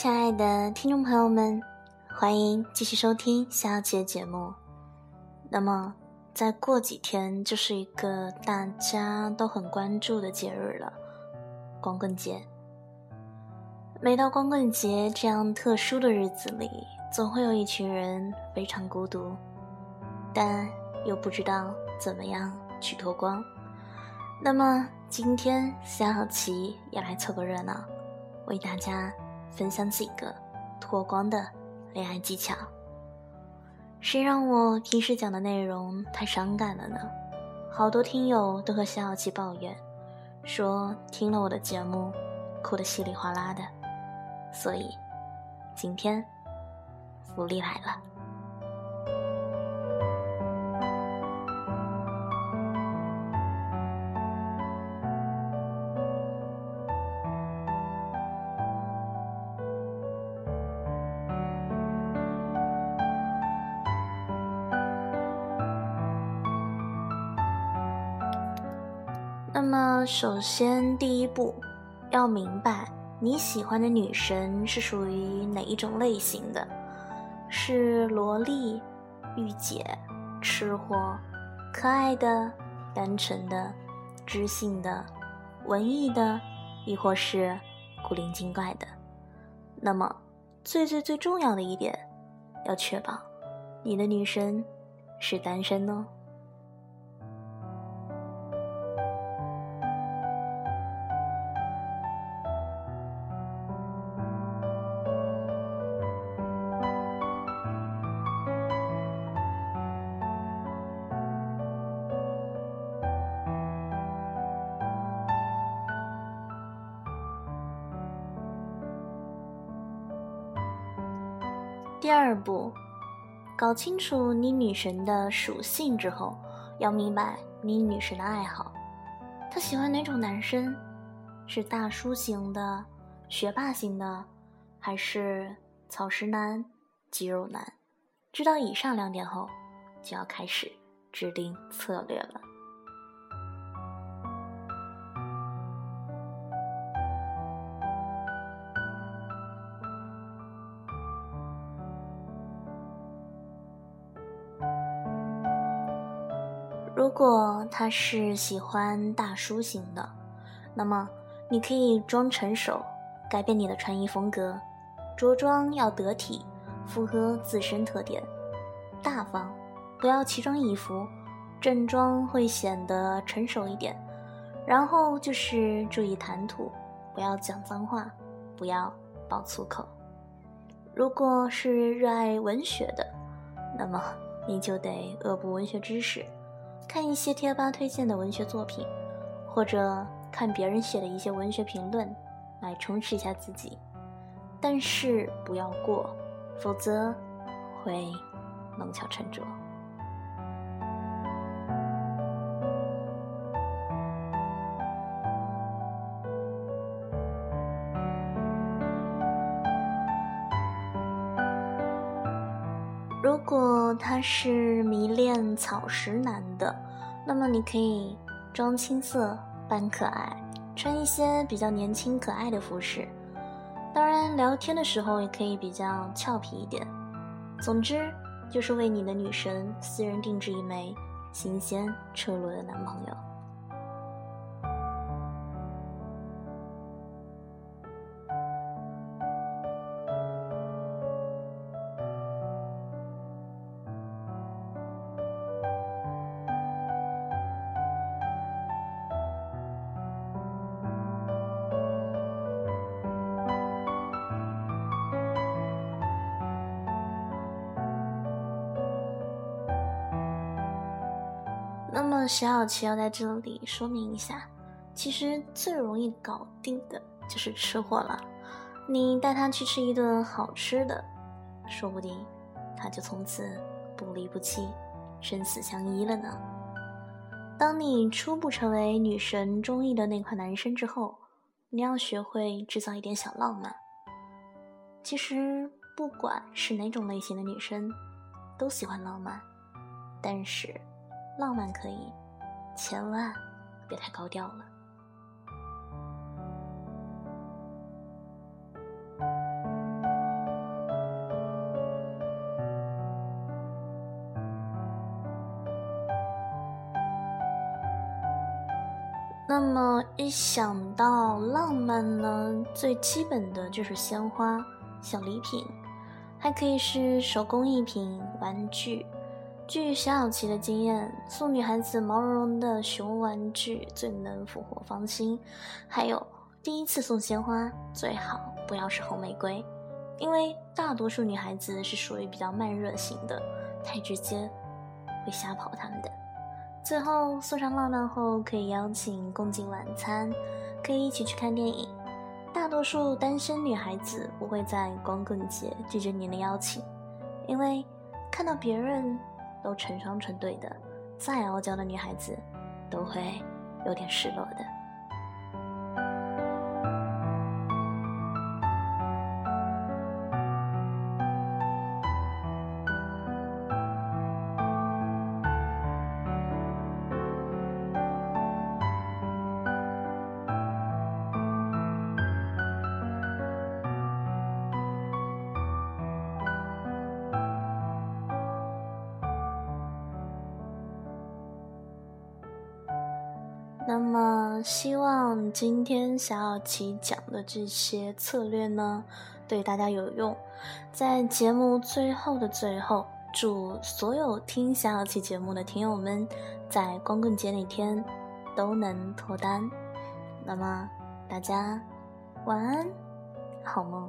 亲爱的听众朋友们，欢迎继续收听下期节目。那么，再过几天就是一个大家都很关注的节日了——光棍节。每到光棍节这样特殊的日子里，总会有一群人非常孤独，但又不知道怎么样去脱光。那么，今天小琪也来凑个热闹，为大家。分享几个脱光的恋爱技巧。谁让我平时讲的内容太伤感了呢？好多听友都和小小七抱怨，说听了我的节目，哭得稀里哗啦的。所以，今天福利来了。那么，首先第一步，要明白你喜欢的女神是属于哪一种类型的，是萝莉、御姐、吃货、可爱的、单纯的、知性的、文艺的，亦或是古灵精怪的。那么，最最最重要的一点，要确保你的女神是单身哦。第二步，搞清楚你女神的属性之后，要明白你女神的爱好。她喜欢哪种男生？是大叔型的、学霸型的，还是草食男、肌肉男？知道以上两点后，就要开始制定策略了。如果他是喜欢大叔型的，那么你可以装成熟，改变你的穿衣风格，着装要得体，符合自身特点，大方，不要奇装异服，正装会显得成熟一点。然后就是注意谈吐，不要讲脏话，不要爆粗口。如果是热爱文学的，那么你就得恶补文学知识。看一些贴吧推荐的文学作品，或者看别人写的一些文学评论，来充实一下自己。但是不要过，否则会弄巧成拙。如果他是迷恋草食男的，那么你可以装青涩扮可爱，穿一些比较年轻可爱的服饰。当然，聊天的时候也可以比较俏皮一点。总之，就是为你的女神私人定制一枚新鲜出炉的男朋友。那么小小琪要在这里说明一下，其实最容易搞定的就是吃货了。你带他去吃一顿好吃的，说不定他就从此不离不弃，生死相依了呢。当你初步成为女神中意的那款男生之后，你要学会制造一点小浪漫。其实不管是哪种类型的女生，都喜欢浪漫，但是。浪漫可以千万别太高调了。那么一想到浪漫呢最基本的就是鲜花小礼品还可以是手工艺品玩具据小小琪的经验，送女孩子毛茸茸的熊玩具最能俘获芳心。还有，第一次送鲜花最好不要是红玫瑰，因为大多数女孩子是属于比较慢热型的，太直接会吓跑她们的。最后送上浪漫后，可以邀请共进晚餐，可以一起去看电影。大多数单身女孩子不会在光棍节拒绝你的邀请，因为看到别人都成双成对的，再傲娇的女孩子都会有点失落的。那么，希望今天小小琪讲的这些策略呢，对大家有用。在节目最后的最后，祝所有听小小琪节目的听友们，在光棍节那天都能脱单。那么，大家晚安，好梦。